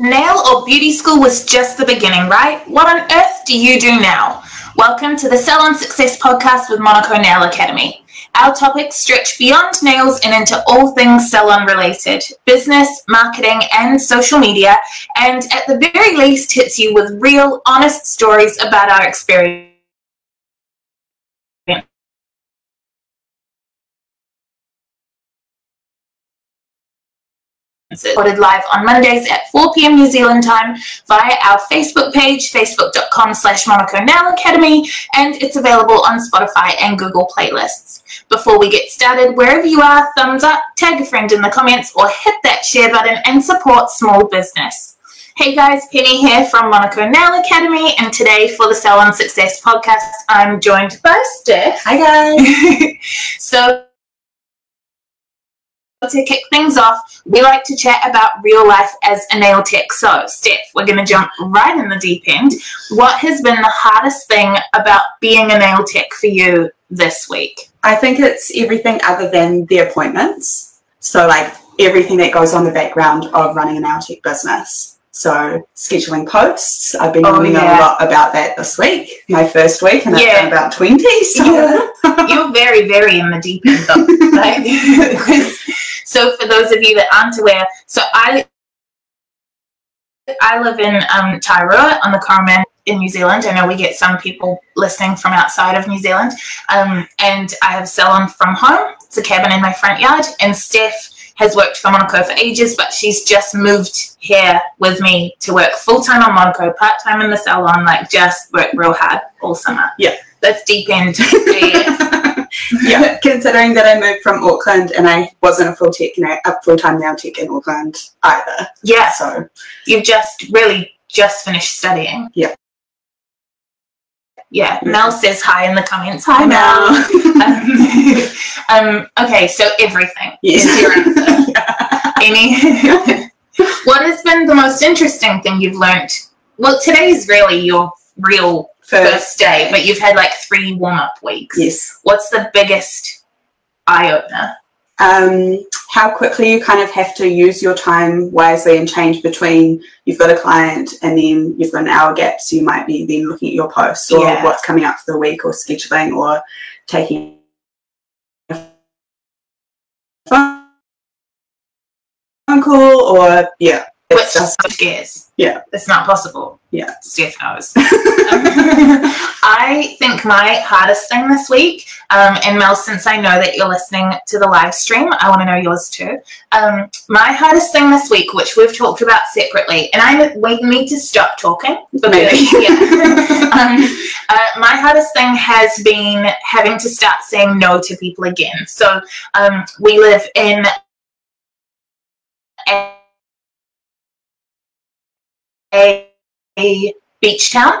Nail or beauty school was just the beginning, right? What on earth do you do now? Welcome to the Salon Success podcast with Monaco Nail Academy. Our topics stretch beyond nails and into all things salon related business, marketing, and social media, and at the very least, hits you with real, honest stories about our experience recorded live on Mondays at 4 p.m. New Zealand time via our Facebook page, facebook.com slash Monaco Nail Academy, and it's available on Spotify and Google playlists. Before we get started, wherever you are, thumbs up, tag a friend in the comments, or hit that share button and support small business. Hey guys, Penny here from Monaco Nail Academy, and today for the Salon Success podcast, I'm joined by Steph. Hi guys. so to kick things off, we like to chat about real life as a nail tech. So, Steph, we're going to jump right in the deep end. What has been the hardest thing about being a nail tech for you this week? I think it's everything other than the appointments. So, like everything that goes on the background of running a nail tech business. So scheduling posts, I've been oh, learning yeah. a lot about that this week. My first week, and yeah. I've done about twenty. So. Yeah. You're very, very in the deep end, though. So for those of you that aren't aware, so I I live in um, Tairua on the Coromandel in New Zealand. I know we get some people listening from outside of New Zealand, um, and I have a salon from home. It's a cabin in my front yard, and Steph has worked for Monaco for ages, but she's just moved here with me to work full time on Monaco, part time in the salon, like just work real hard all summer. Yeah. That's deep end. yeah, considering that I moved from Auckland and I wasn't a full tech, a full time now tech in Auckland either. Yeah. So you've just really just finished studying. Yeah. Yeah, Mel says hi in the comments. Hi, Mel. um, um, okay, so everything yes. is your answer. Any? what has been the most interesting thing you've learned? Well, today is really your real first, day, but you've had like three warm up weeks. Yes. What's the biggest eye opener? um, how quickly you kind of have to use your time wisely and change between you've got a client and then you've got an hour gap, so you might be then looking at your posts or yeah. what's coming up for the week or scheduling or taking a phone call or yeah. Which just scares. Yeah. It's not possible. Yeah. Steph knows. I think my hardest thing this week, um, and Mel, since I know that you're listening to the live stream, I want to know yours too. Um, my hardest thing this week, which we've talked about separately, and I we need to stop talking because yeah. um, uh, my hardest thing has been having to start saying no to people again. So um, we live in. A, a, a beach town.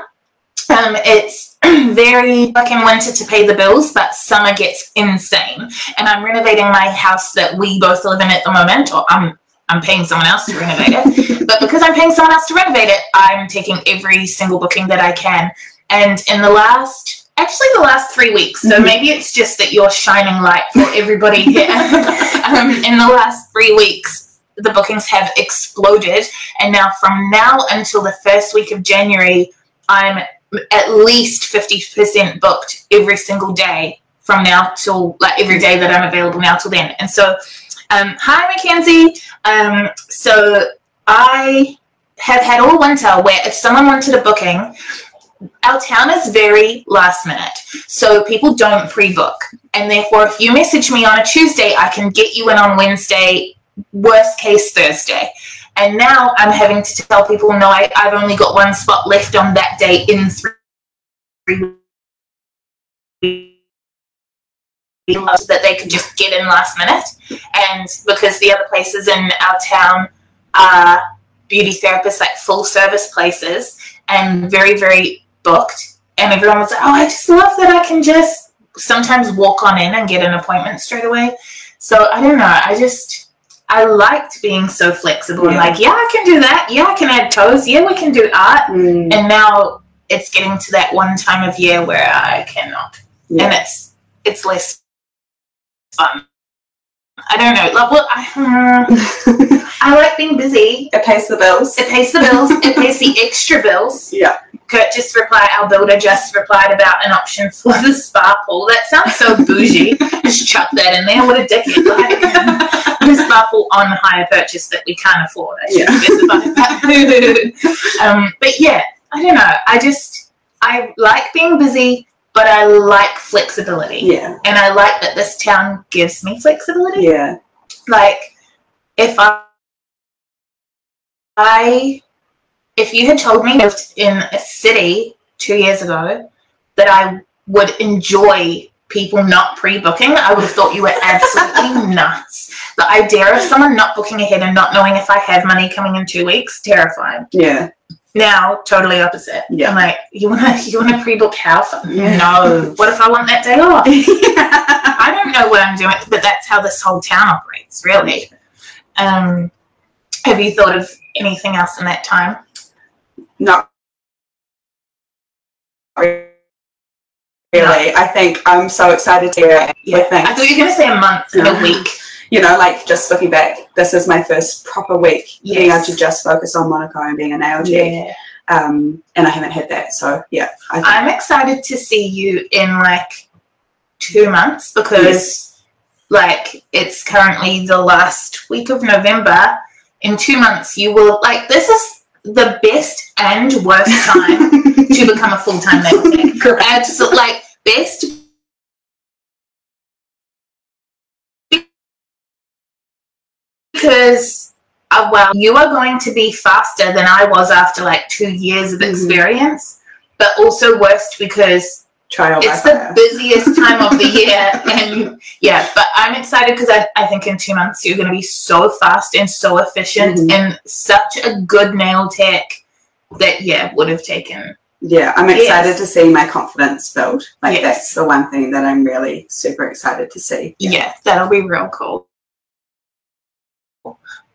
Um, it's very fucking winter to pay the bills, but summer gets insane. And I'm renovating my house that we both live in at the moment, or I'm I'm paying someone else to renovate it. but because I'm paying someone else to renovate it, I'm taking every single booking that I can. And in the last, actually the last three weeks, so mm-hmm. maybe it's just that you're shining light for everybody here. um, in the last three weeks, the bookings have exploded. And now, from now until the first week of January, I'm at least 50% booked every single day from now till like every day that I'm available now till then. And so, um, hi, Mackenzie. Um, so, I have had all winter where if someone wanted a booking, our town is very last minute. So people don't pre book. And therefore, if you message me on a Tuesday, I can get you in on Wednesday worst case Thursday. And now I'm having to tell people, no, I, have only got one spot left on that day in three weeks. that they could just get in last minute. And because the other places in our town are beauty therapists, like full service places, and very, very booked. And everyone was like, oh, I just love that I can just sometimes walk on in and get an appointment straight away. So I don't know. I just I liked being so flexible yeah. and like, yeah, I can do that. Yeah, I can add toes. Yeah, we can do art. Mm. And now it's getting to that one time of year where I cannot. Yeah. And it's it's less fun. I don't know. Like, well, I, hmm, I like being busy. It pays the bills. It pays the bills. it pays the extra bills. Yeah. Kurt just replied, our builder just replied about an option for the spa pool. That sounds so bougie. just chuck that in there. What a dickhead. Like, the spa pool on hire purchase that we can't afford. I Yeah. um, but yeah, I don't know. I just, I like being busy, but I like flexibility. Yeah. And I like that this town gives me flexibility. Yeah. Like, if I, I, if you had told me I lived in a city two years ago that I would enjoy people not pre-booking, I would have thought you were absolutely nuts. The idea of someone not booking ahead and not knowing if I have money coming in two weeks, terrifying. Yeah. Now, totally opposite. Yeah. I'm like, you wanna you wanna pre-book house? Yeah. No. What if I want that day off? yeah. I don't know what I'm doing, but that's how this whole town operates, really. Um, have you thought of anything else in that time? Not really. I think I'm so excited to hear it. things. I thought you were going to say a month and a week. you know, like just looking back, this is my first proper week being able to just focus on Monaco and being an tech. Yeah. Um, and I haven't had that. So yeah, I think, I'm excited to see you in like two months because, Yes. like, it's currently the last week of November. In two months, you will, like, this is the best and worst time to become a full time nail tech. Correct. Absolutely, like best because uh, well, you are going to be faster than I was after like two years of Mhm. experience, but also worst because Trial it's the fire. busiest time of the year, and yeah. But I'm excited because I, I think in two months you're going to be so fast and so efficient Mhm. and such a good nail tech that yeah would have taken Yeah, I'm excited Yes. to see my confidence build. Like Yes. that's the one thing that I'm really super excited to see. yeah, that'll be real cool.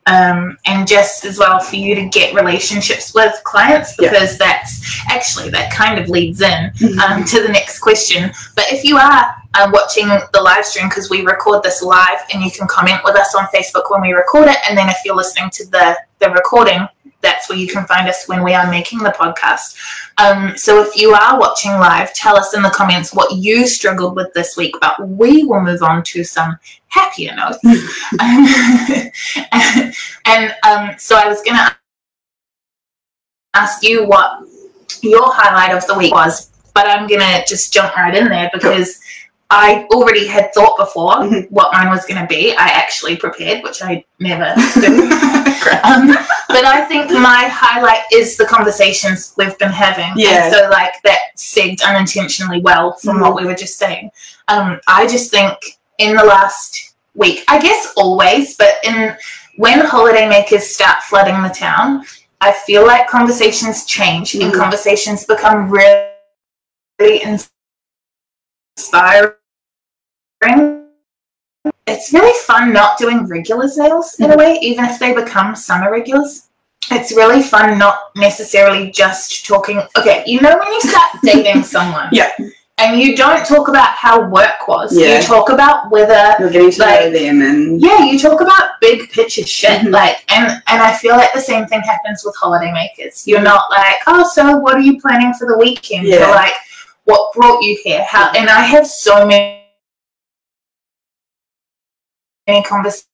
Um, and just as well for you to get relationships with clients Yeah. because that's actually that kind of leads in Mhm. um, to the next question. But if you are uh, watching the live stream, because we record this live and you can comment with us on Facebook when we record it, and then if you're listening to the, the recording, that's where you can find us when we are making the podcast. Um, so if you are watching live, tell us in the comments what you struggled with this week, but we will move on to some happier notes. and um, so I was going to ask you what your highlight of the week was, but I'm going to just jump right in there because I already had thought before Mhm. what mine was going to be. I actually prepared, which I never do. Um, but I think my highlight is the conversations we've been having. Yeah. And so, like, that segged unintentionally well from what we were just saying. Um, I just think in the last week, I guess always, but in when holidaymakers start flooding the town, I feel like conversations change and Mhm. conversations become really, really inspiring. It's really fun not doing regular sales in a hmm. way, even if they become summer regulars. It's really fun not necessarily just talking. Okay, you know when you start dating someone, Yeah. and you don't talk about how work was. Yeah. You talk about whether You're getting to know Like- them and yeah, you talk about big picture shit, Mhm. like, and and I feel like the same thing happens with holidaymakers. You're mm-hmm. not like, oh, so what are you planning for the weekend? Yeah. You're like, what brought you here? How? Mm-hmm. And I have so many many conversations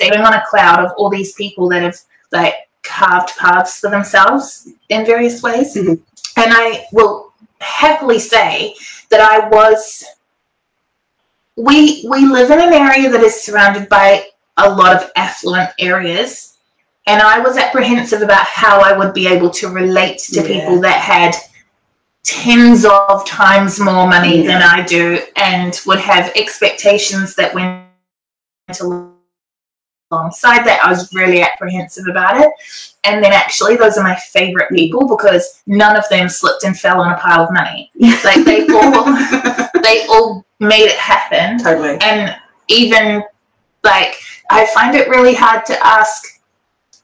on a cloud of all these people that have like carved paths for themselves in various ways, Mhm. and I will happily say that I was we we live in an area that is surrounded by a lot of affluent areas and i was apprehensive about how i would be able to relate to Yeah. people that had tens of times more money than i do and would have expectations that went alongside that. I was really apprehensive about it. And then actually those are my favorite people because none of them slipped and fell on a pile of money. Like they all they all made it happen. Totally. and even like i find it really hard to ask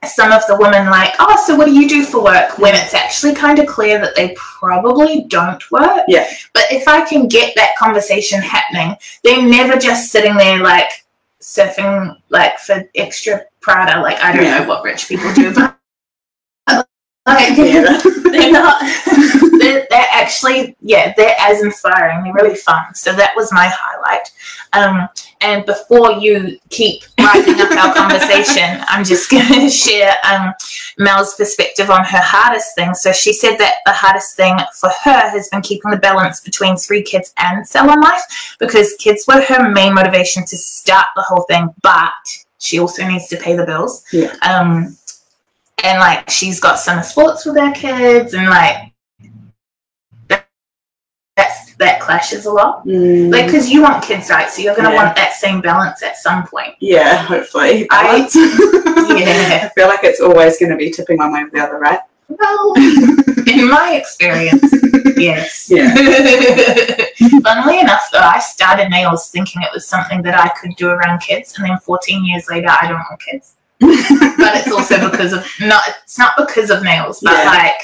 some of the women like, oh, so what do you do for work? When it's actually kind of clear that they probably don't work. Yeah. But if I can get that conversation happening, they're never just sitting there like surfing like for extra Prada. Like I don't Yeah. know what rich people do, but like Yeah. they're not. They're, they're actually yeah, they're as inspiring. They're really fun. So that was my highlight. Um, and before you keep writing up our conversation, I'm just going to share um, Mel's perspective on her hardest thing. So she said that the hardest thing for her has been keeping the balance between three kids and salon life because kids were her main motivation to start the whole thing, but she also needs to pay the bills. Yeah. Um, and like she's got summer sports with her kids, and like that, that's that clashes a lot. Mm, Like, because you want kids, right? So you're gonna Yeah. want that same balance at some point. yeah, hopefully. I- Yeah. I feel like it's always going to be tipping one way or the other, right? Well, in my experience, yes. Yeah. Funnily enough, though, I started nails thinking it was something that I could do around kids, and then 14 years later, I don't want kids. But it's also because of not. It's not because of nails, but Yeah. like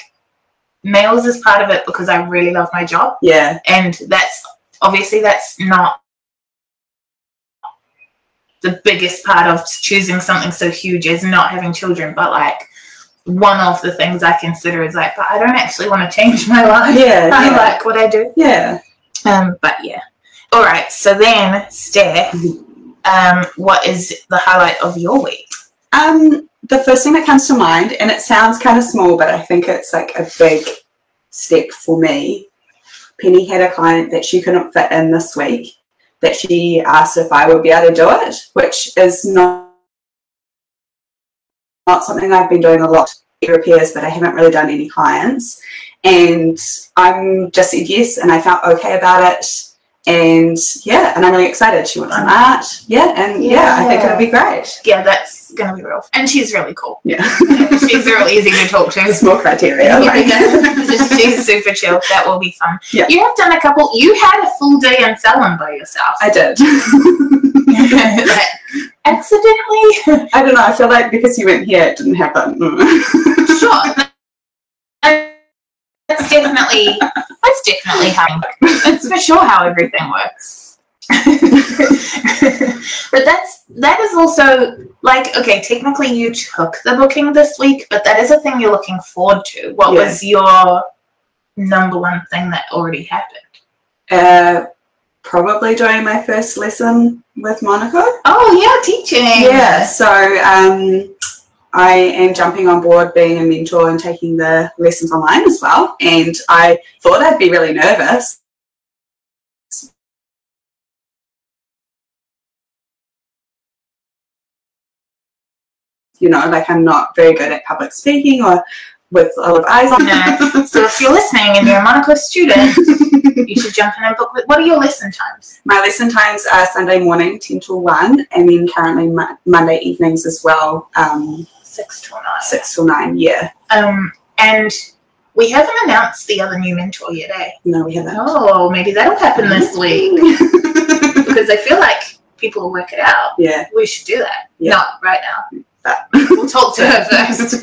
nails is part of it because I really love my job, yeah, and that's obviously that's not the biggest part of choosing something so huge as not having children, but like one of the things I consider is like, but I don't actually want to change my life. yeah, I yeah. like what I do. yeah. Um, but yeah. All right. So then, Steph, um, what is the highlight of your week? Um, the first thing that comes to mind, and it sounds kind of small, but I think it's like a big step for me. Penny had a client that she couldn't fit in this week that she asked if I would be able to do it, which is not not something I've been doing a lot repairs, but I haven't really done any clients. And I'm just said yes, and I felt okay about it. And yeah, and I'm really excited. She wants some art. Yeah, and yeah, I think Yeah. it'll be great. Yeah, that's gonna be real. And she's really cool. Yeah. she's really easy to talk to. Small criteria. like- she's super chill. That will be fun. Yeah. You have done a couple. You had a full day in salon by yourself. I did. Like, accidentally. I don't know. I feel like because you went here, it didn't happen. Sure. definitely that's definitely how that's for sure how everything works. but that's that is also like okay, technically you took the booking this week, but that is a thing you're looking forward to. What Yeah. was your number one thing that already happened? uh, probably doing my first lesson with Monaco. Oh yeah, teaching. Yeah. So um, I am jumping on board being a mentor and taking the lessons online as well. And I thought I'd be really nervous. You know, like I'm not very good at public speaking or with a lot of eyes on No. So if you're listening and you're a Monaco student, you should jump in and book. What are your lesson times? My lesson times are Sunday morning, 10 till 1, and then currently Monday evenings as well, um, Six to nine. 6 till 9. Yeah. Um, and we haven't announced the other new mentor yet, eh? No, we haven't. Oh, maybe that'll happen this week because I feel like people will work it out. yeah. We should do that. Yeah. Not right now. But We'll talk to her first.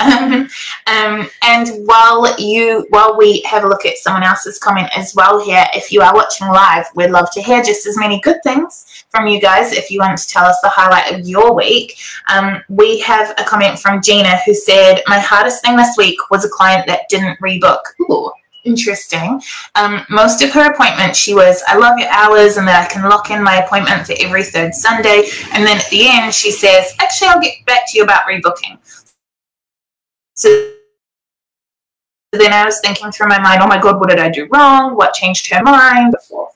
um, um, and while you while we have a look at someone else's comment as well here, if you are watching live, we'd love to hear just as many good things from you guys. If you want to tell us the highlight of your week, um, we have a comment from Gina who said, "My hardest thing this week was a client that didn't rebook." Ooh. Interesting. Um, most of her appointments, she was, I love your hours and that I can lock in my appointment for every third Sunday. And then at the end, she says, Actually, I'll get back to you about rebooking. So then I was thinking through my mind, oh my God, what did I do wrong? What changed her mind? Before.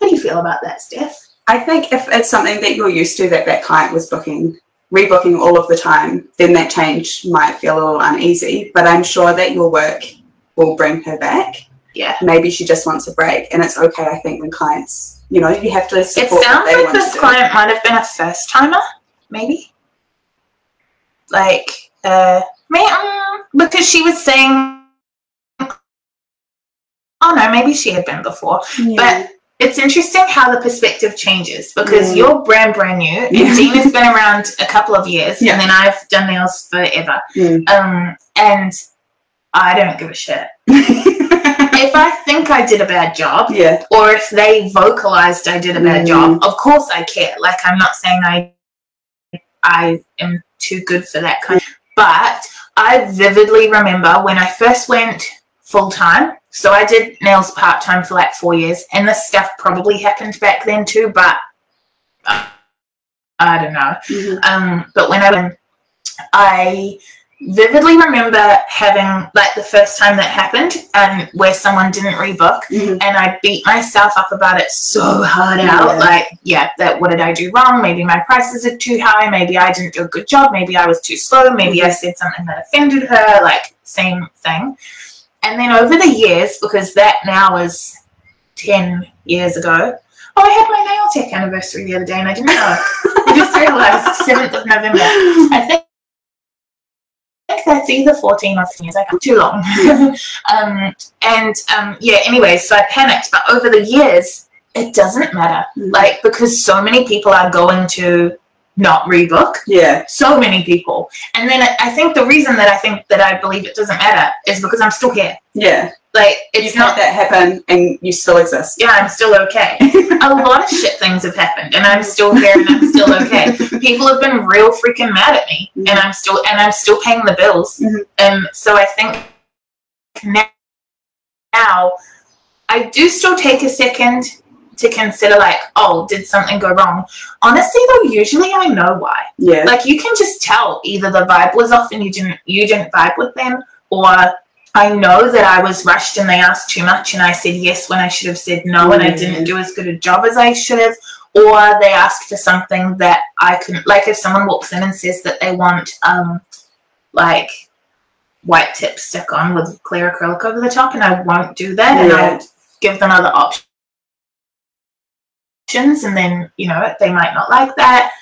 How do you feel about that, Steph? I think if it's something that you're used to that that client was booking, rebooking all of the time, then that change might feel a little uneasy. But I'm sure that your work will bring her back. Yeah. Maybe she just wants a break, and it's okay. I think when clients, you know, you have to support. It sounds like this client might have been a first timer, maybe. Like, uh, um, because she was saying, oh no, maybe she had been before. Yeah. it's interesting how the perspective changes because Mm. you're brand brand new and Yeah. Gina's been around a couple of years and then I've done nails forever. Mm. Um, and I don't give a shit. if I think I did a bad job yeah. or if they vocalized I did a bad Mm. job, of course I care. Like I'm not saying I I am too good for that kind but I vividly remember when I first went full time. So I did nails part time for like four years, and this stuff probably happened back then too, but uh, I don't know. Mhm. Um, but when I went, I vividly remember having like the first time that happened, and where someone didn't rebook, Mhm. and I beat myself up about it so hard out. Yeah. Like, yeah, that what did I do wrong? Maybe my prices are too high. Maybe I didn't do a good job. Maybe I was too slow. Maybe I said something that offended her. Like, same thing. And then over the years, because that now is 10 years ago. Oh, I had my nail tech anniversary the other day and I didn't know. I just realized 7th of November. I think I think that's either 14 or 15 years. I too long. um, and um, yeah, anyway, so I panicked. But over the years, it doesn't matter. Mhm. Like, because so many people are going to not rebook. Yeah. So many people. And then I think the reason that I think that I believe it doesn't matter is because I'm still here. Yeah. Like, it's not that happen and you still exist. yeah, I'm still okay. a lot of shit things have happened, and I'm still here, and I'm still okay. People have been real freaking mad at me, and I'm still and I'm still paying the bills. Mhm. And so I think now, now I do still take a second to consider, like, oh, did something go wrong? Honestly, though, usually I know why. Yeah. Like you can just tell either the vibe was off and you didn't you didn't vibe with them, or I know that I was rushed and they asked too much and I said yes when I should have said no and I didn't do as good a job as I should have, or they asked for something that I couldn't. Like if someone walks in and says that they want um like white tip stick on with clear acrylic over the top, and I won't do that, and I'll give them other options, and then you know they might not like that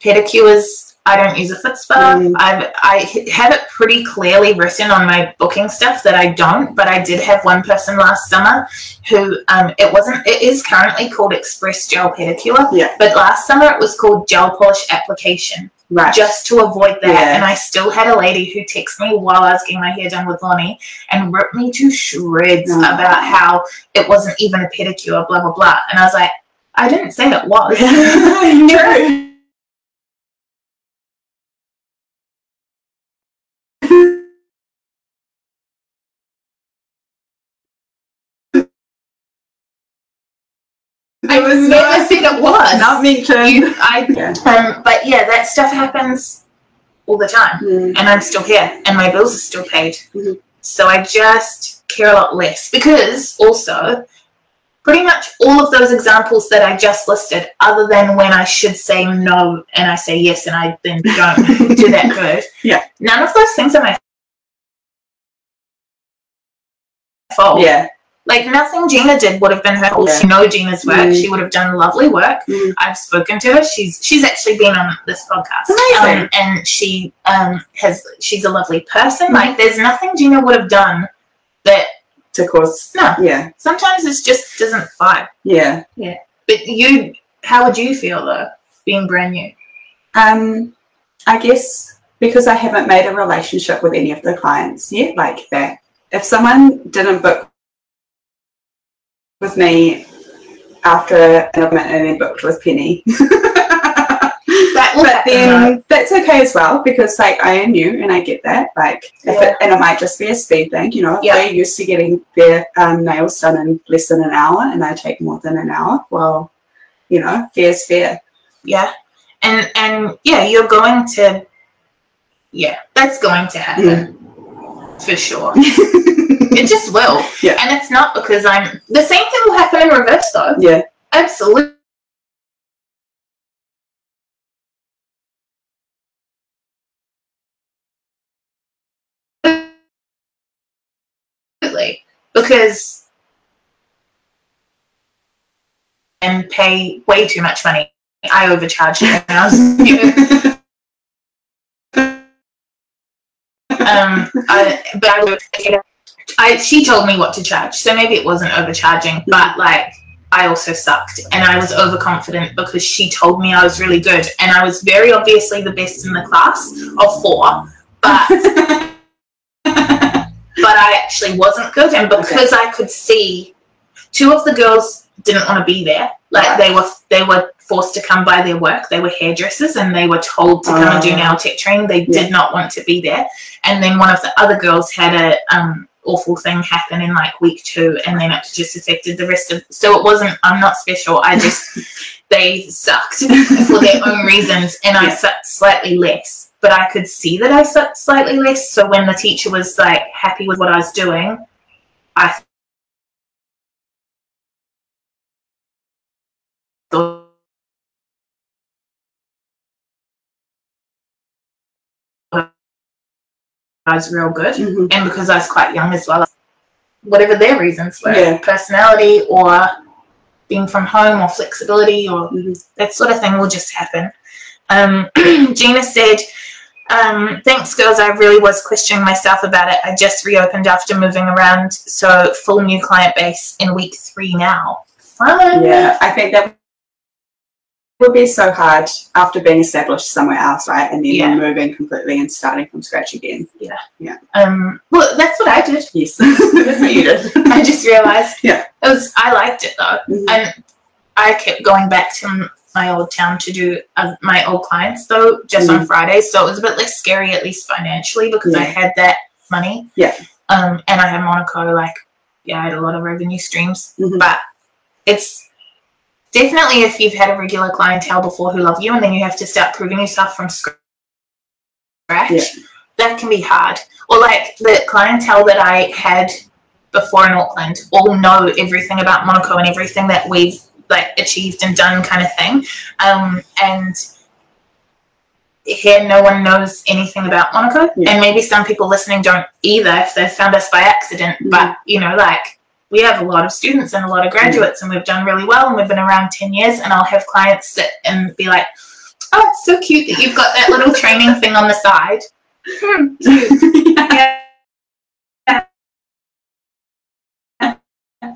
pedicures. I don't use a foot spa. Mm. I've, I have it pretty clearly written on my booking stuff that I don't, but I did have one person last summer who um, it wasn't. It is currently called Express Gel Pedicure, Yeah. but last summer it was called Gel Polish Application, Right. just to avoid that. Yeah. And I still had a lady who texted me while I was getting my hair done with Lonnie and ripped me to shreds Oh. about how it wasn't even a pedicure, blah blah blah. And I was like, I didn't say it was. True. I was never not- said it was. Not mentioned. You- I, Yeah. um, but yeah, that stuff happens all the time, Mm. and I'm still here, and my bills are still paid. Mhm. So I just care a lot less because also, pretty much all of those examples that I just listed, other than when I should say no and I say yes and I then don't do that good. Yeah. None of those things are my fault. Yeah. Like nothing Gina did would have been her fault. Yeah. She know Gina's work. Mm. She would have done lovely work. Mm. I've spoken to her. She's she's actually been on this podcast. Amazing. Um, and she um has she's a lovely person. Mm. Like there's nothing Gina would have done that To cause. no. Yeah. Sometimes it just doesn't vibe. Yeah. Yeah. But you how would you feel though, being brand new? Um, I guess because I haven't made a relationship with any of the clients yet, like that. If someone didn't book with me after an appointment and then booked with Penny, That but happen, then that's okay as well because like I am new and I get that. Like, if Yeah. it, and it might just be a speed thing, you know. If Yeah. they're used to getting their um, nails done in less than an hour and I take more than an hour, well, you know, fair's fair. Yeah. And and yeah, you're going to yeah, that's going to happen. For sure. It just will. Yeah. And it's not because I'm the same thing will happen in reverse though. yeah. Absolutely. Absolutely. Because and pay way too much money. I overcharged when I was new. um, I, but I, would- I, she told me what to charge, so maybe it wasn't overcharging, but like I also sucked and I was overconfident because she told me I was really good and I was very obviously the best in the class of four, but but I actually wasn't good and because okay. I could see two of the girls didn't want to be there. Like right. they were they were forced to come by their work. They were hairdressers and they were told to come and do oh. nail tech training. They yeah. did not want to be there. And then one of the other girls had a um awful thing happen in like week two and then it just affected the rest of so it wasn't I'm not special. I just they sucked for their own reasons and I sucked slightly less. But I could see that I sucked slightly less. So when the teacher was like happy with what I was doing, I was real good, mm-hmm. and because I was quite young as well, whatever their reasons were, yeah. personality or being from home or flexibility or mm-hmm. that sort of thing will just happen. Um, Gina said, um, thanks, girls. I really was questioning myself about it. I just reopened after moving around, so full new client base in week three now. Fun. Yeah, I think that would be so hard after being established somewhere else, right? And then yeah. moving completely and starting from scratch again. Yeah. Yeah. Um well that's what I did. Yes. that's what you did. I just realized. Yeah. It was I liked it though. Mm-hmm. And I kept going back to my old town to do uh, my old clients though just mm-hmm. on Fridays. So it was a bit less scary at least financially because yeah. I had that money. Yeah. Um and I had Monaco like yeah, I had a lot of revenue streams. Mm-hmm. But it's definitely if you've had a regular clientele before who love you and then you have to start proving yourself from scratch, yeah. that can be hard. Or like the clientele that I had before in Auckland all know everything about Monaco and everything that we've like achieved and done kind of thing. Um, and here no one knows anything about Monaco. Yeah. And maybe some people listening don't either if they've found us by accident. Mm-hmm. But you know, like we have a lot of students and a lot of graduates and we've done really well and we've been around 10 years and I'll have clients sit and be like, oh, it's so cute that you've got that little training thing on the side. Hmm, yeah.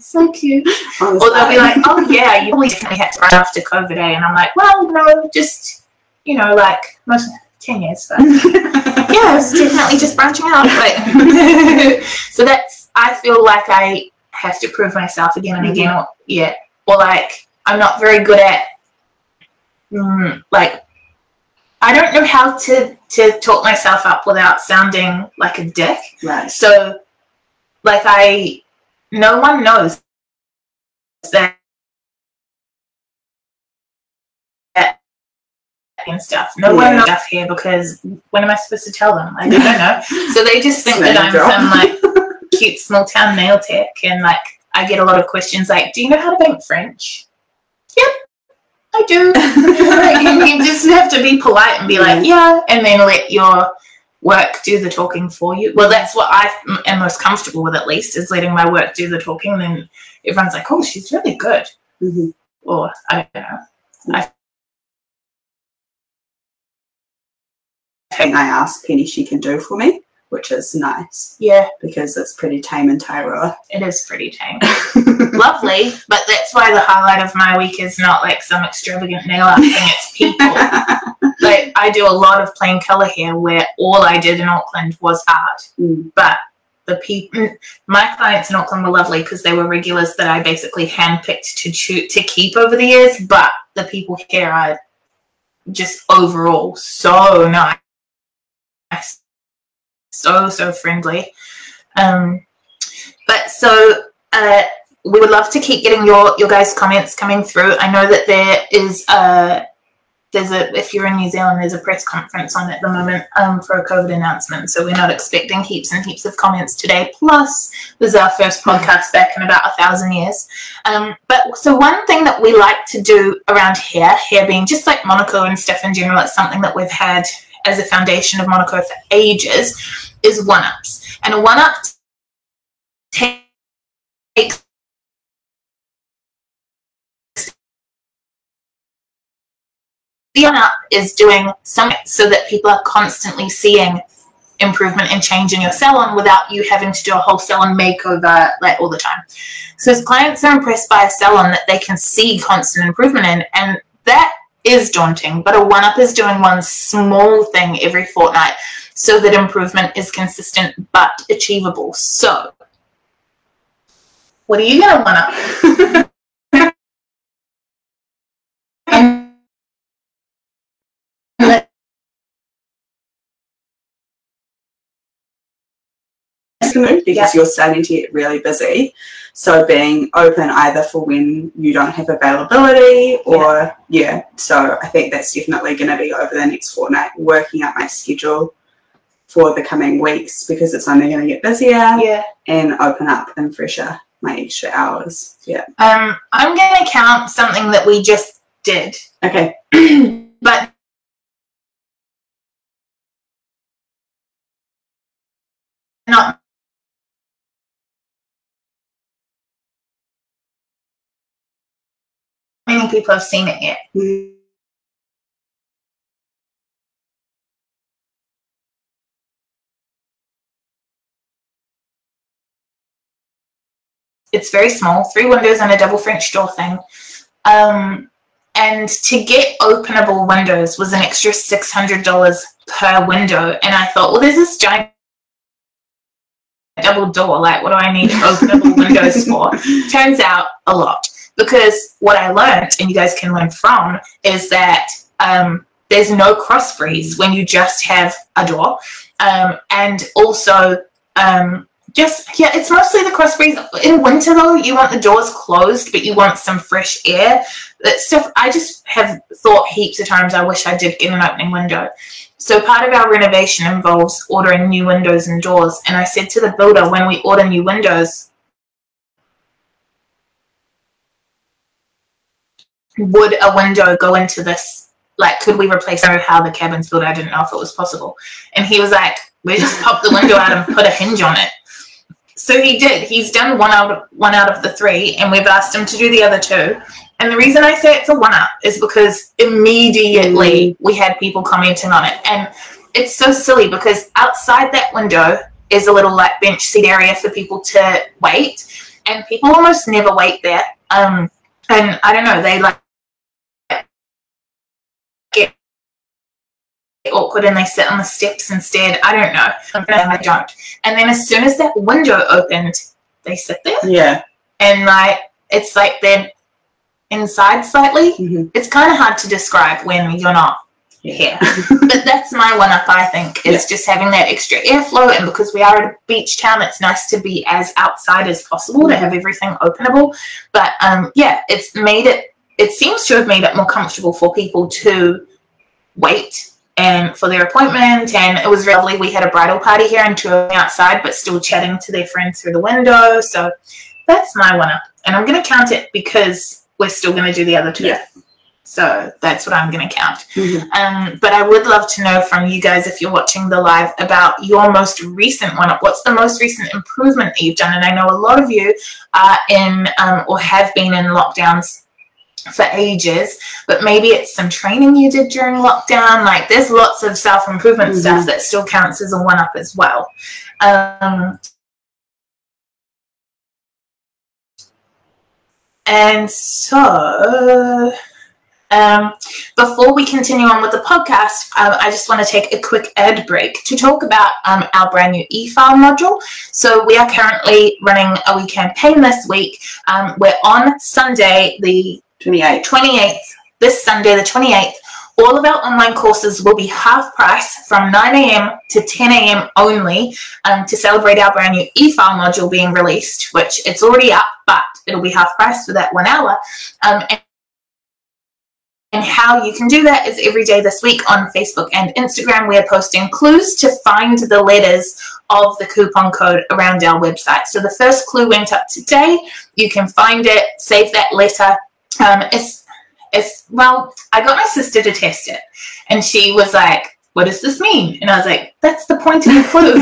so cute. or they'll be like, oh yeah, you only definitely had to run after COVID, eh? And I'm like, well, no, just, you know, like most 10 years, but yeah, it's definitely just branching out. But so that's, I feel like I have to prove myself again and again. Mm-hmm. Or, yeah, or like I'm not very good at mm, like I don't know how to to talk myself up without sounding like a dick. Right. So, like I, no one knows that and stuff. No yeah. one knows stuff here because when am I supposed to tell them? Like, I don't know. so they just think that I'm some like cute small town nail tech and like I get a lot of questions like, do you know how to paint French? Yep, I do. you just have to be polite and be like, yeah, and then let your work do the talking for you. Well, that's what I am most comfortable with, at least, is letting my work do the talking. Then everyone's like, oh, she's really good. Mm-hmm. Or I don't know. I thing I ask Penny she can do for me which is nice. Yeah. Because it's pretty tame in Tairua. It is pretty tame. Lovely, but that's why the highlight of my week is not like some extravagant nail art thing, it's people. like I do a lot of plain colour here where all I did in Auckland was art. Mm. But the people my clients in Auckland were lovely because they were regulars that I basically handpicked to choose, to keep over the years, but the people here are just overall so nice so so friendly. Um, but so uh, we would love to keep getting your your guys' comments coming through. I know that there is a there's a if you're in New Zealand, there's a press conference on at the moment um, for a COVID announcement. So we're not expecting heaps and heaps of comments today. Plus, this is our first podcast back in about a thousand years. Um, but so one thing that we like to do around here, here being just like Monaco and stuff in general, it's something that we've had as a foundation of Monaco for ages, is one ups. And a one up takes the one up is doing something so that people are constantly seeing improvement and change in your salon without you having to do a whole salon makeover like all the time. So as clients are impressed by a salon that they can see constant improvement in, and that is daunting, but a one up is doing one small thing every fortnight so that improvement is consistent but achievable. So, what are you going to one up? because you're starting to get really busy. So being open either for when you don't have availability or yeah. yeah. So I think that's definitely going to be over the next fortnight, working out my schedule for the coming weeks because it's only going to get busier. Yeah. And open up and fresher my extra hours. Yeah. Um, I'm going to count something that we just did. Okay. but people have seen it yet. Mm-hmm. It's very small, three windows and a double French door thing. Um, and to get openable windows was an extra $600 per window. And I thought, well, there's this giant double door. Like, what do I need openable windows for? Turns out a lot because what I learned, and you guys can learn from, is that um, there's no cross breeze when you just have a door. Um, and also, um, just, yeah, it's mostly the cross breeze. In winter, though, you want the doors closed, but you want some fresh air. That stuff, I just have thought heaps of times I wish I did get an opening window. So part of our renovation involves ordering new windows and doors. And I said to the builder, when we order new windows, would a window go into this? Like, could we replace how the cabin's built? I didn't know if it was possible. And he was like, we just pop the window out and put a hinge on it. So he did. He's done one out of one out of the three, and we've asked him to do the other two. And the reason I say it's a one up is because immediately we had people commenting on it. And it's so silly because outside that window is a little like bench seat area for people to wait. And people almost never wait there. Um, and I don't know, they like awkward and they sit on the steps instead. I don't know. I don't. And then as soon as that window opened, they sit there. Yeah. And like it's like they're inside slightly. Mm-hmm. It's kind of hard to describe when you're not yeah. here. but that's my one up, I think, is yeah. just having that extra airflow. And because we are at a beach town, it's nice to be as outside as possible to have everything openable. But um, yeah, it's made it, it seems to have made it more comfortable for people to wait and for their appointment. And it was lovely. We had a bridal party here and touring outside, but still chatting to their friends through the window. So that's my one up. And I'm going to count it because we're still going to do the other two. Yeah. So that's what I'm going to count. Mm-hmm. Um, but I would love to know from you guys if you're watching the live about your most recent one. Up. What's the most recent improvement that you've done? And I know a lot of you are in um, or have been in lockdowns for ages, but maybe it's some training you did during lockdown. Like there's lots of self improvement mm-hmm. stuff that still counts as a one up as well. Um, and so um, before we continue on with the podcast, um, I just want to take a quick ad break to talk about um, our brand new e-file module. So we are currently running a wee campaign this week. Um, we're on Sunday, the 28th. 28th, this Sunday, the 28th. All of our online courses will be half price from 9 a.m. to 10 a.m. only um, to celebrate our brand new e-file module being released, which it's already up, but it'll be half price for that one hour. Um, and and how you can do that is every day this week on Facebook and Instagram. We are posting clues to find the letters of the coupon code around our website. So the first clue went up today. You can find it, save that letter. Um, it's, it's, well, I got my sister to test it. And she was like, what does this mean? And I was like, that's the point of the clue.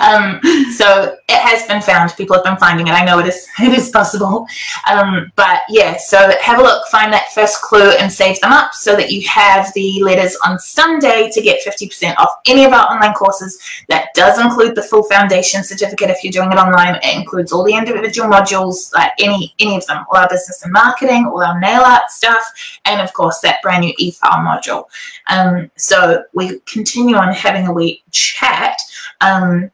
um, so it has been found. People have been finding it. I know it is it is possible. Um, but yeah, so have a look, find that first clue and save them up so that you have the letters on Sunday to get 50% off any of our online courses. That does include the full foundation certificate if you're doing it online. It includes all the individual modules, like any any of them, all our business and marketing, all our nail art stuff, and of course that brand new e-file module. Um, so we continue on having a wee chat. Um,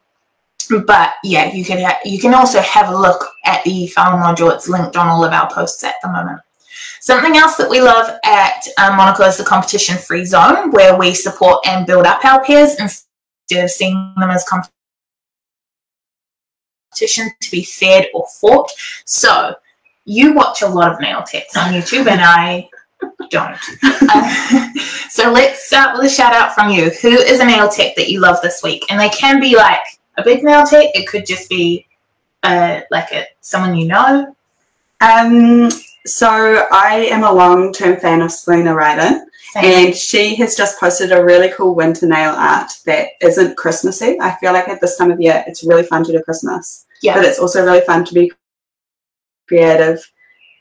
but yeah, you can you can also have a look at the file module. It's linked on all of our posts at the moment. Something else that we love at um, Monaco is the competition free zone, where we support and build up our peers instead of seeing them as competition to be fed or fought. So you watch a lot of nail techs on YouTube, and I don't. Uh, so let's start with a shout out from you. Who is a nail tech that you love this week? And they can be like a big nail tech. It could just be uh, like a someone you know. Um, so I am a long term fan of Selena Ryden. And she has just posted a really cool winter nail art that isn't Christmassy. I feel like at this time of year, it's really fun to do Christmas. Yeah. But it's also really fun to be creative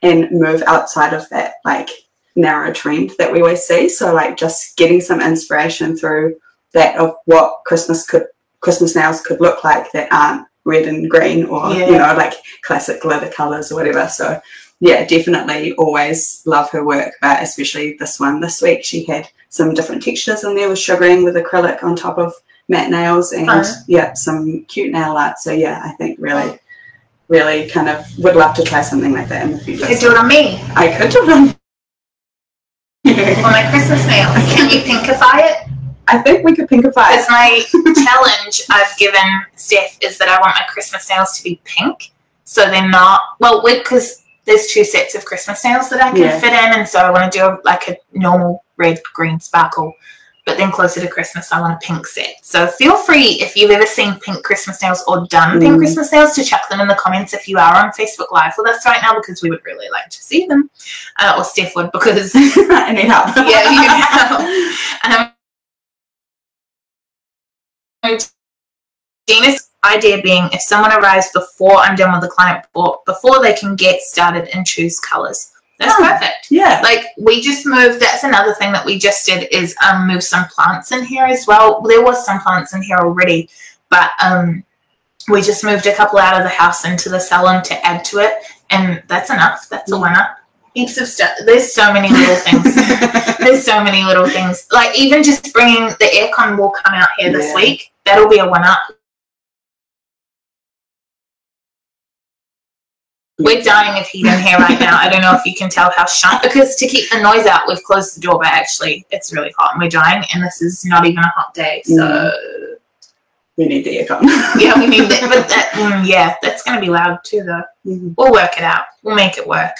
and move outside of that like narrow trend that we always see. So like just getting some inspiration through that of what Christmas could Christmas nails could look like that aren't red and green or yeah. you know like classic glitter colors or whatever. So yeah, definitely always love her work, but especially this one this week she had some different textures in there with sugaring with acrylic on top of matte nails and yeah, some cute nail art. So yeah, I think really really kind of would love to try something like that in the future. You could do it on me. I could do it on on my Christmas nails. Can you pinkify it? I think we could pinkify it. my challenge I've given Steph is that I want my Christmas nails to be pink. So they're not, well, because there's two sets of Christmas nails that I can yeah. fit in. And so I want to do a, like a normal red, green sparkle but then closer to Christmas, I want a pink set. So feel free if you've ever seen pink Christmas nails or done mm. pink Christmas nails to chuck them in the comments if you are on Facebook Live with us right now because we would really like to see them. Uh, or Steph would because I need help. yeah, you need help. Um, Dina's idea being if someone arrives before I'm done with the client before they can get started and choose colors. That's oh, perfect. Yeah. Like we just moved. That's another thing that we just did is um move some plants in here as well. There was some plants in here already, but um we just moved a couple out of the house into the salon to add to it, and that's enough. That's a winner. Heaps of stuff. There's so many little things. There's so many little things. Like even just bringing the aircon will come out here this yeah. week. That'll be a winner. We're dying of heat in here right now. I don't know if you can tell how shut because to keep the noise out, we've closed the door, but actually it's really hot and we're dying and this is not even a hot day. So mm. we need the aircon. yeah, we need that. But that, mm, yeah, that's going to be loud too, though. Mm-hmm. We'll work it out. We'll make it work.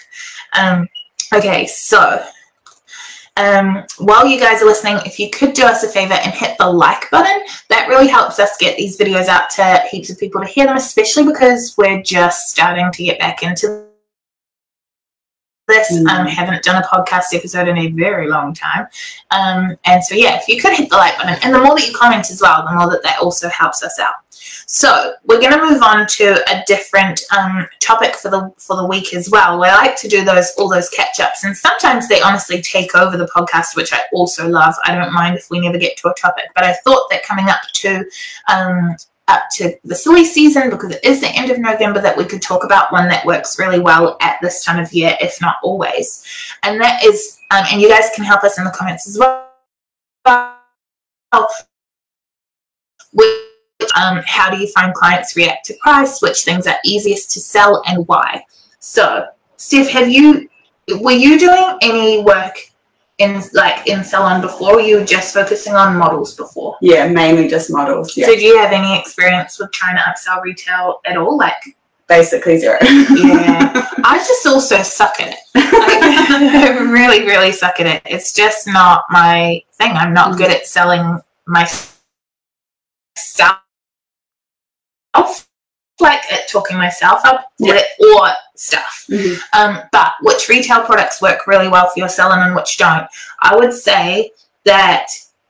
Um, okay, so um, while you guys are listening, if you could do us a favor and hit the like button, that really helps us get these videos out to heaps of people to hear them, especially because we're just starting to get back into Mm. Um, haven't done a podcast episode in a very long time. Um, and so, yeah, if you could hit the like button, and the more that you comment as well, the more that that also helps us out. So we're going to move on to a different um, topic for the for the week as well. We like to do those all those catch ups, and sometimes they honestly take over the podcast, which I also love. I don't mind if we never get to a topic, but I thought that coming up to um, up to the silly season because it is the end of November that we could talk about one that works really well at this time of year, if not always. And that is, um, and you guys can help us in the comments as well. Um, how do you find clients react to price? Which things are easiest to sell and why? So, Steph, have you were you doing any work in like in salon before? Or you were just focusing on models before? Yeah, mainly just models. Yeah. So, do you have any experience with trying to upsell retail at all? Like basically zero. yeah, I just also suck at it. Like, I really, really suck at it. It's just not my thing. I'm not mm-hmm. good at selling myself like at talking myself up yeah. or stuff. Mm-hmm. Um, but which retail products work really well for your selling and which don't? I would say that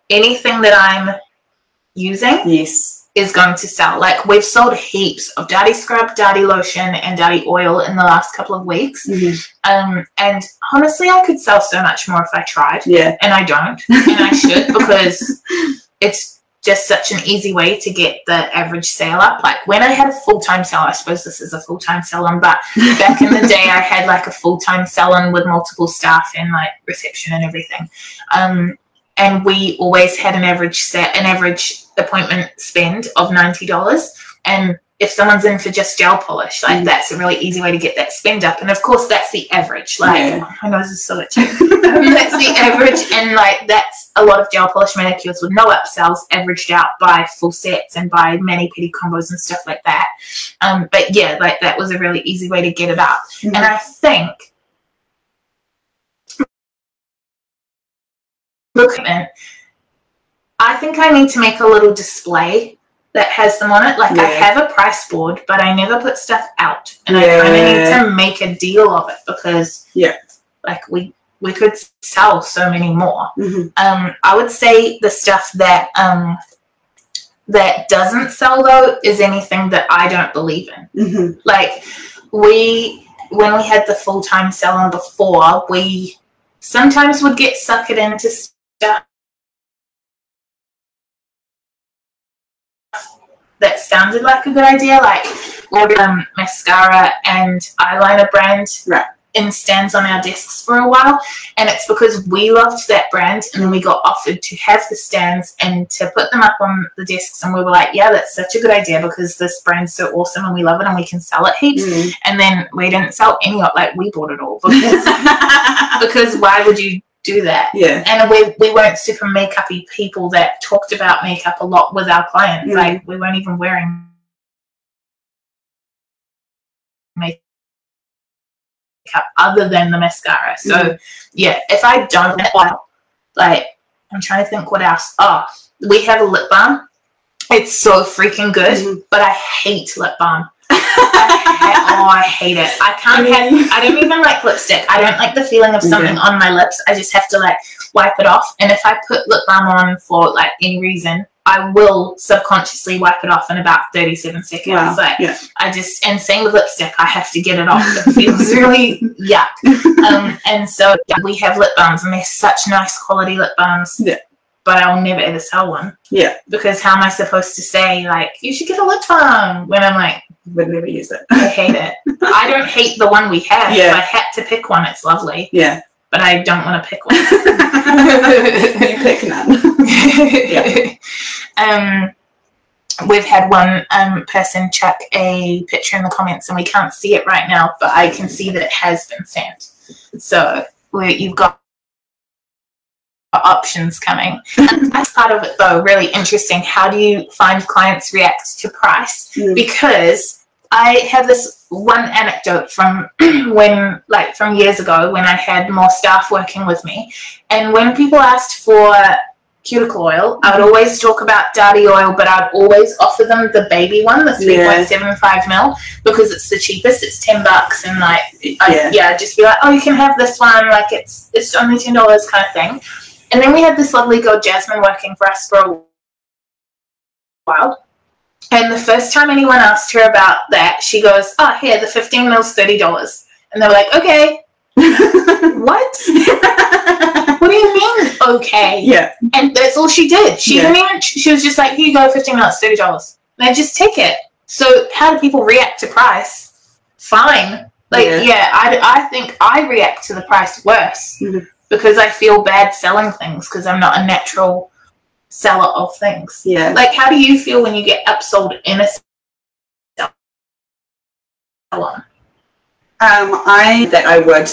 anything that I'm using Yes. is going to sell. Like we've sold heaps of Dadi' Scrub, Dadi' Lotion, and Dadi'Oil in the last couple of weeks. Mhm. Um, and honestly, I could sell so much more if I tried, Yeah. and I don't, and I should because it's just such an easy way to get the average sale up. Like when I had a full time sale, I suppose this is a full time salon, but back in the day, I had like a full time salon with multiple staff and like reception and everything. Um, and we always had an average set, an average appointment spend of ninety dollars. And if someone's in for just gel polish, like Mm. that's a really easy way to get that spend up. And of course, that's the average. Like Yeah. my nose is so itchy. Um, that's the average, and like that's a lot of gel polish manicures with no upsells, averaged out by full sets and by mani-pedi combos and stuff like that. Um, but yeah, like that was a really easy way to get it up. Mhm. And I think look at I think I need to make a little display that has them on it. Like I have a price board, but I never put stuff out, and I kind of need to make a deal of it because Yeah. like we we could sell so many more. Mhm. Um, I would say the stuff that um, that doesn't sell though is anything that I don't believe in. Mhm. Like we, when we had the full time salon before, we sometimes would get suckered into stuff that sounded like a good idea, like um, mascara and eyeliner brand Right. in stands on our desks for a while. And it's because we loved that brand and then we got offered to have the stands and to put them up on the desks. And we were like, yeah, that's such a good idea because this brand's so awesome and we love it and we can sell it heaps. Mm. And then we didn't sell any of it. like we bought it all because, because why would you do that? yeah. And we, we weren't super makeupy people that talked about makeup a lot with our clients. Mm. Like we weren't even wearing makeup other than the mascara. So Mhm. yeah, if I don't like I'm trying to think what else. Oh, we have a lip balm. It's so freaking good, Mhm. but I hate lip balm. I oh, I hate it. I can't have. I don't even like lipstick. I don't like the feeling of something on my lips. I just have to like wipe it off. And if I put lip balm on for like any reason, I will subconsciously wipe it off in about thirty-seven seconds. Wow. Like Yeah. I just and same with lipstick. I have to get it off. It feels really yuck. Um, and so yeah, we have lip balms, and they're such nice quality lip balms. Yeah. But I'll never ever sell one Yeah. because how am I supposed to say like you should get a lip balm when I'm like Would never use it. I hate it. I don't hate the one we have. Yeah. If I had to pick one, it's lovely, Yeah. but I don't want to pick one. you pick none. yeah. um, we've had one um, person chuck a picture in the comments, and we can't see it right now, but I can see that it has been sent. So we you've got options coming. And that's part of it, though. Really interesting. How do you find clients react to price? Mm. Because I have this one anecdote from when, like, from years ago when I had more staff working with me, and when people asked for cuticle oil, I would always talk about Dadi'Oil, but I'd always offer them the baby one, the Yeah. 3.75 mil, because it's the cheapest. It's 10 bucks, and like, I, Yeah. yeah, just be like, oh, you can have this one. Like, it's it's only ten dollars, kind of thing. And then we had this lovely girl, Jasmine, working for us for a while. And the first time anyone asked her about that, she goes, "Oh, here, the fifteen mil's thirty dollars." And they were like, "Okay, what? what do you mean, okay?" yeah. And that's all she did. She Yeah. didn't even. She was just like, "Here you go, fifteen mil, it's thirty dollars." And I just take it. So how do people react to price? Fine. Like, Yeah. yeah, I, I think I react to the price worse Mhm. Because I feel bad selling things because I'm not a natural seller of things. Yeah. Like, how do you feel when you get upsold in a salon? Um, I that I would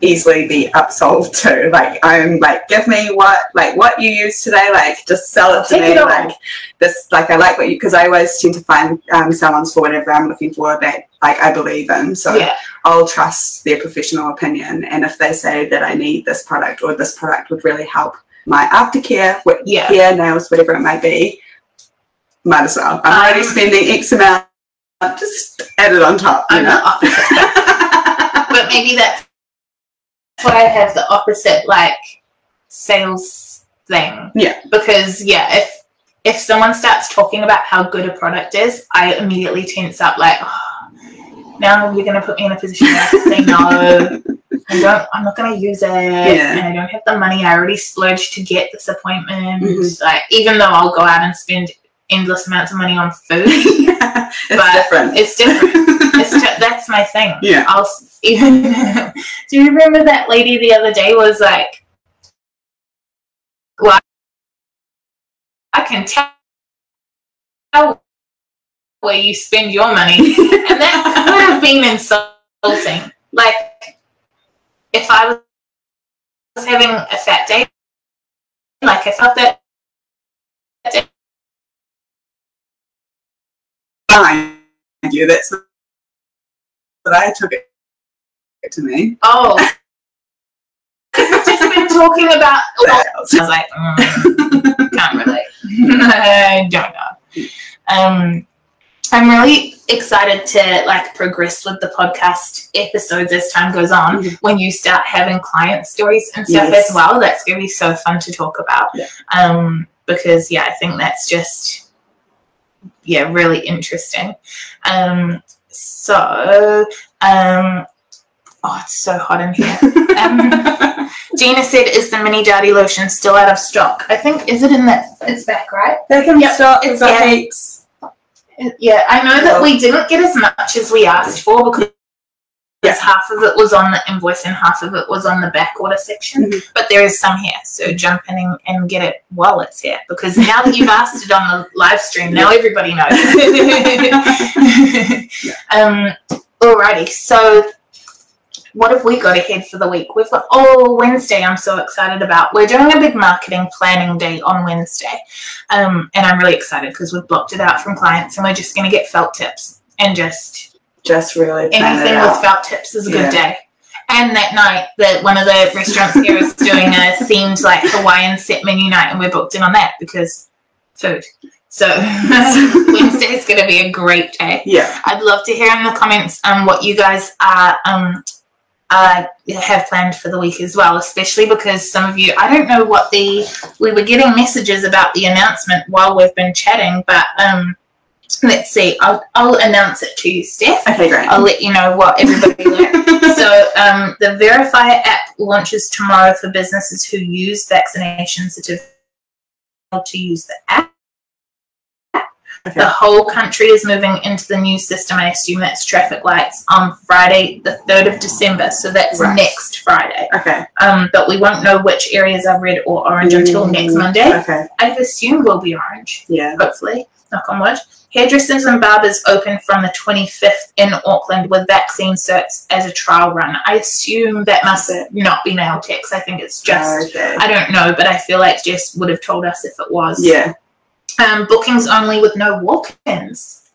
easily be upsold to. Like I'm like, give me what like what you use today. Like just sell it to Take me. it like this. Like I like what you because I always tend to find um, salons for whatever I'm looking for that like I believe in. So yeah, I'll trust their professional opinion. And if they say that I need this product or this product would really help my aftercare, what Yeah. hair, nails, whatever it might be, might as well. I'm already Um, spending X amount. Just add it on top. You know. but maybe that's why I have the opposite like sales thing. Yeah. Because yeah, if if someone starts talking about how good a product is, I immediately tense up like, oh, now you're going to put me in a position where I have to say no. I don't. I'm not going to use it, Yeah. and I don't have the money. I already splurged to get this appointment. Mhm. Like, even though I'll go out and spend endless amounts of money on food, it's But different. it's different. it's t- that's my thing. yeah. I'll even. do you remember that lady the other day was like, "Well, I can tell where you spend your money," and that would have been insulting. Like, if I was having a fat day, like I felt that. Mind you, that's what I took it to me. Oh. We've just been talking about. I was like, mm, can't relate. I don't know. Um, I'm really excited to like progress with the podcast episodes as time goes on. Mhm. When you start having client stories and stuff Yes. as well, that's gonna be so fun to talk about. Yeah. Um, because yeah, I think that's just yeah, really interesting. Um, so um, oh, it's so hot in here. Um, Gina said, "Is the mini Dadi' Lotion still out of stock?" I think is it in that? It's back, right? they can Yep, stop. it's got yeah. heaps. Yeah, I know that we didn't get as much as we asked for because Yeah. half of it was on the invoice and half of it was on the back order section. Mhm. But there is some here, so jump in and, and get it while it's here because now that you've asked it on the live stream, now everybody knows. um, alrighty, so what have we got ahead for the week? We've got oh Wednesday. I'm so excited about. We're doing a big marketing planning day on Wednesday, um, and I'm really excited because we've blocked it out from clients, and we're just going to get felt tips and just Just really anything with felt tips is a Yeah. good day. And that night, that one of the restaurants here is doing a themed like Hawaiian set menu night, and we're booked in on that because food. So Wednesday is going to be a great day. Yeah. I'd love to hear in the comments um what you guys are um uh have planned for the week as well, especially because some of you I don't know what the we were getting messages about the announcement while we've been chatting, but um let's see, I'll I'll announce it to you, Steph. Okay, great. I'll let you know what everybody learned. So um, the Verifier app launches tomorrow for businesses who use vaccination certificates to use the app. Okay. The whole country is moving into the new system. I assume that's traffic lights on Friday, the 3rd of December. So that's Right. next Friday. Okay. Um, but we won't know which areas are red or orange until next Mm, Monday. Okay. I assume we'll be orange, Yeah. hopefully. Knock on wood. Hairdressers and barbers open from the 25th in Auckland with vaccine certs as a trial run. I assume that must not be nail techs. I think it's just, okay. I don't know, but I feel like Jess would have told us if it was. yeah. Um, bookings only with no walk-ins.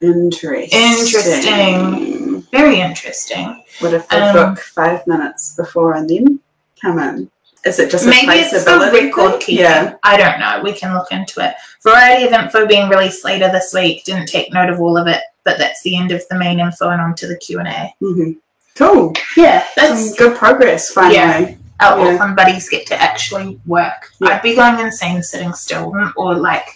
Interesting. Interesting. Very interesting. What if they Um, book five minutes before and then come in? Is it just a Maybe it's the record keeping. Yeah. I don't know. We can look into it. Variety of info being released later this week. Didn't take note of all of it, but that's the end of the main info and on to the Q and A. hmm Cool. Yeah, Some that's good progress finally. Yeah. our yeah. Auckland buddies get to actually work. Yeah. I'd be going insane sitting still, or like,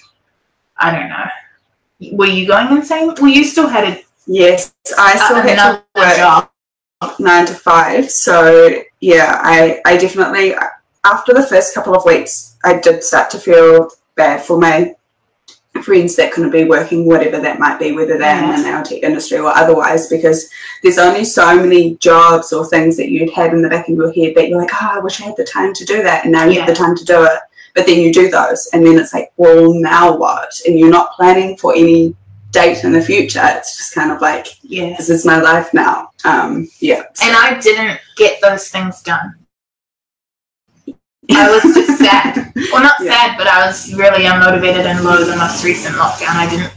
I don't know. Were you going insane? Well, you still had a, Yes, I still had to work job. nine to five. So yeah, I I definitely after the first couple of weeks, I did start to feel bad for my friends that couldn't be working, whatever that might be, whether they're Yeah. in the nail tech industry or otherwise, because there's only so many jobs or things that you'd had in the back of your head that you're like, oh, I wish I had the time to do that, and now you Yeah. have the time to do it. But then you do those, and then it's like, well, now what? And you're not planning for any date in the future. It's just kind of like, Yeah. this is my life now. Um, yeah. so- And I didn't get those things done. I was just sad. Well, not Yeah. sad, but I was really unmotivated and low the most recent lockdown. I didn't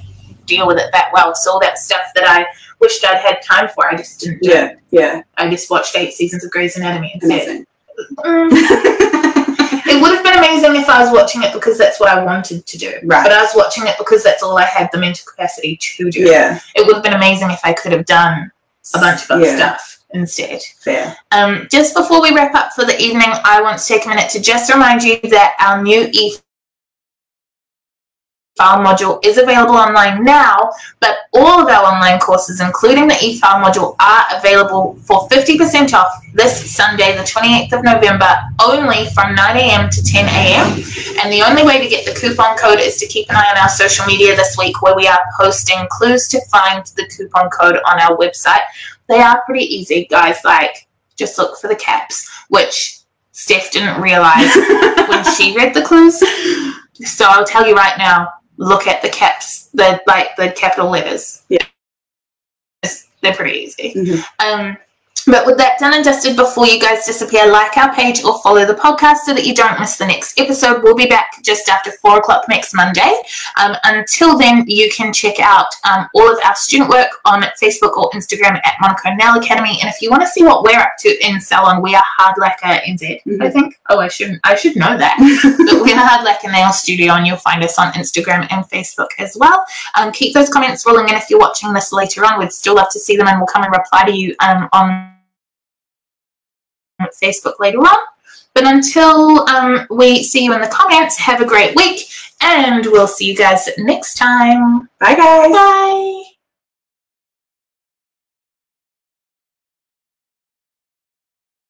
deal with it that well. So all that stuff that I wished I'd had time for, I just didn't do. yeah, yeah, I just watched eight seasons of Grey's Anatomy instead. amazing. Mm. It would have been amazing if I was watching it because that's what I wanted to do. Right. But I was watching it because that's all I had the mental capacity to do. yeah, It would have been amazing if I could have done a bunch of other yeah, stuff instead. Fair. Um, just before we wrap up for the evening, I want to take a minute to just remind you that our new e file module is available online now, but all of our online courses, including the e-file module, are available for 50% off this Sunday, the 28th of November, only from 9 a.m. to 10 a.m. And the only way to get the coupon code is to keep an eye on our social media this week where we are posting clues to find the coupon code on our website. They are pretty easy, guys. Like, just look for the caps, which Steph didn't realize when she read the clues. So I'll tell you right now, look at the caps, the like the capital letters. Yeah. They're pretty easy. Mm-hmm. Um, but with that done and dusted, before you guys disappear, like our page or follow the podcast so that you don't miss the next episode. We'll be back just after four o'clock next Monday. Um, until then, you can check out um, all of our student work on Facebook or Instagram at Monaco Nail Academy. And if you want to see what we're up to in salon, we are Hard Lacquer NZ. Mhm. I think. Oh, I shouldn't. I should know that. but we're Hard Lacquer Nail Studio, and you'll find us on Instagram and Facebook as well. Um, keep those comments rolling in if you're watching this later on. We'd still love to see them, and we'll come and reply to you um, on Facebook later on. But until um, we see you in the comments, have a great week, and we'll see you guys next time. Bye, guys. Bye.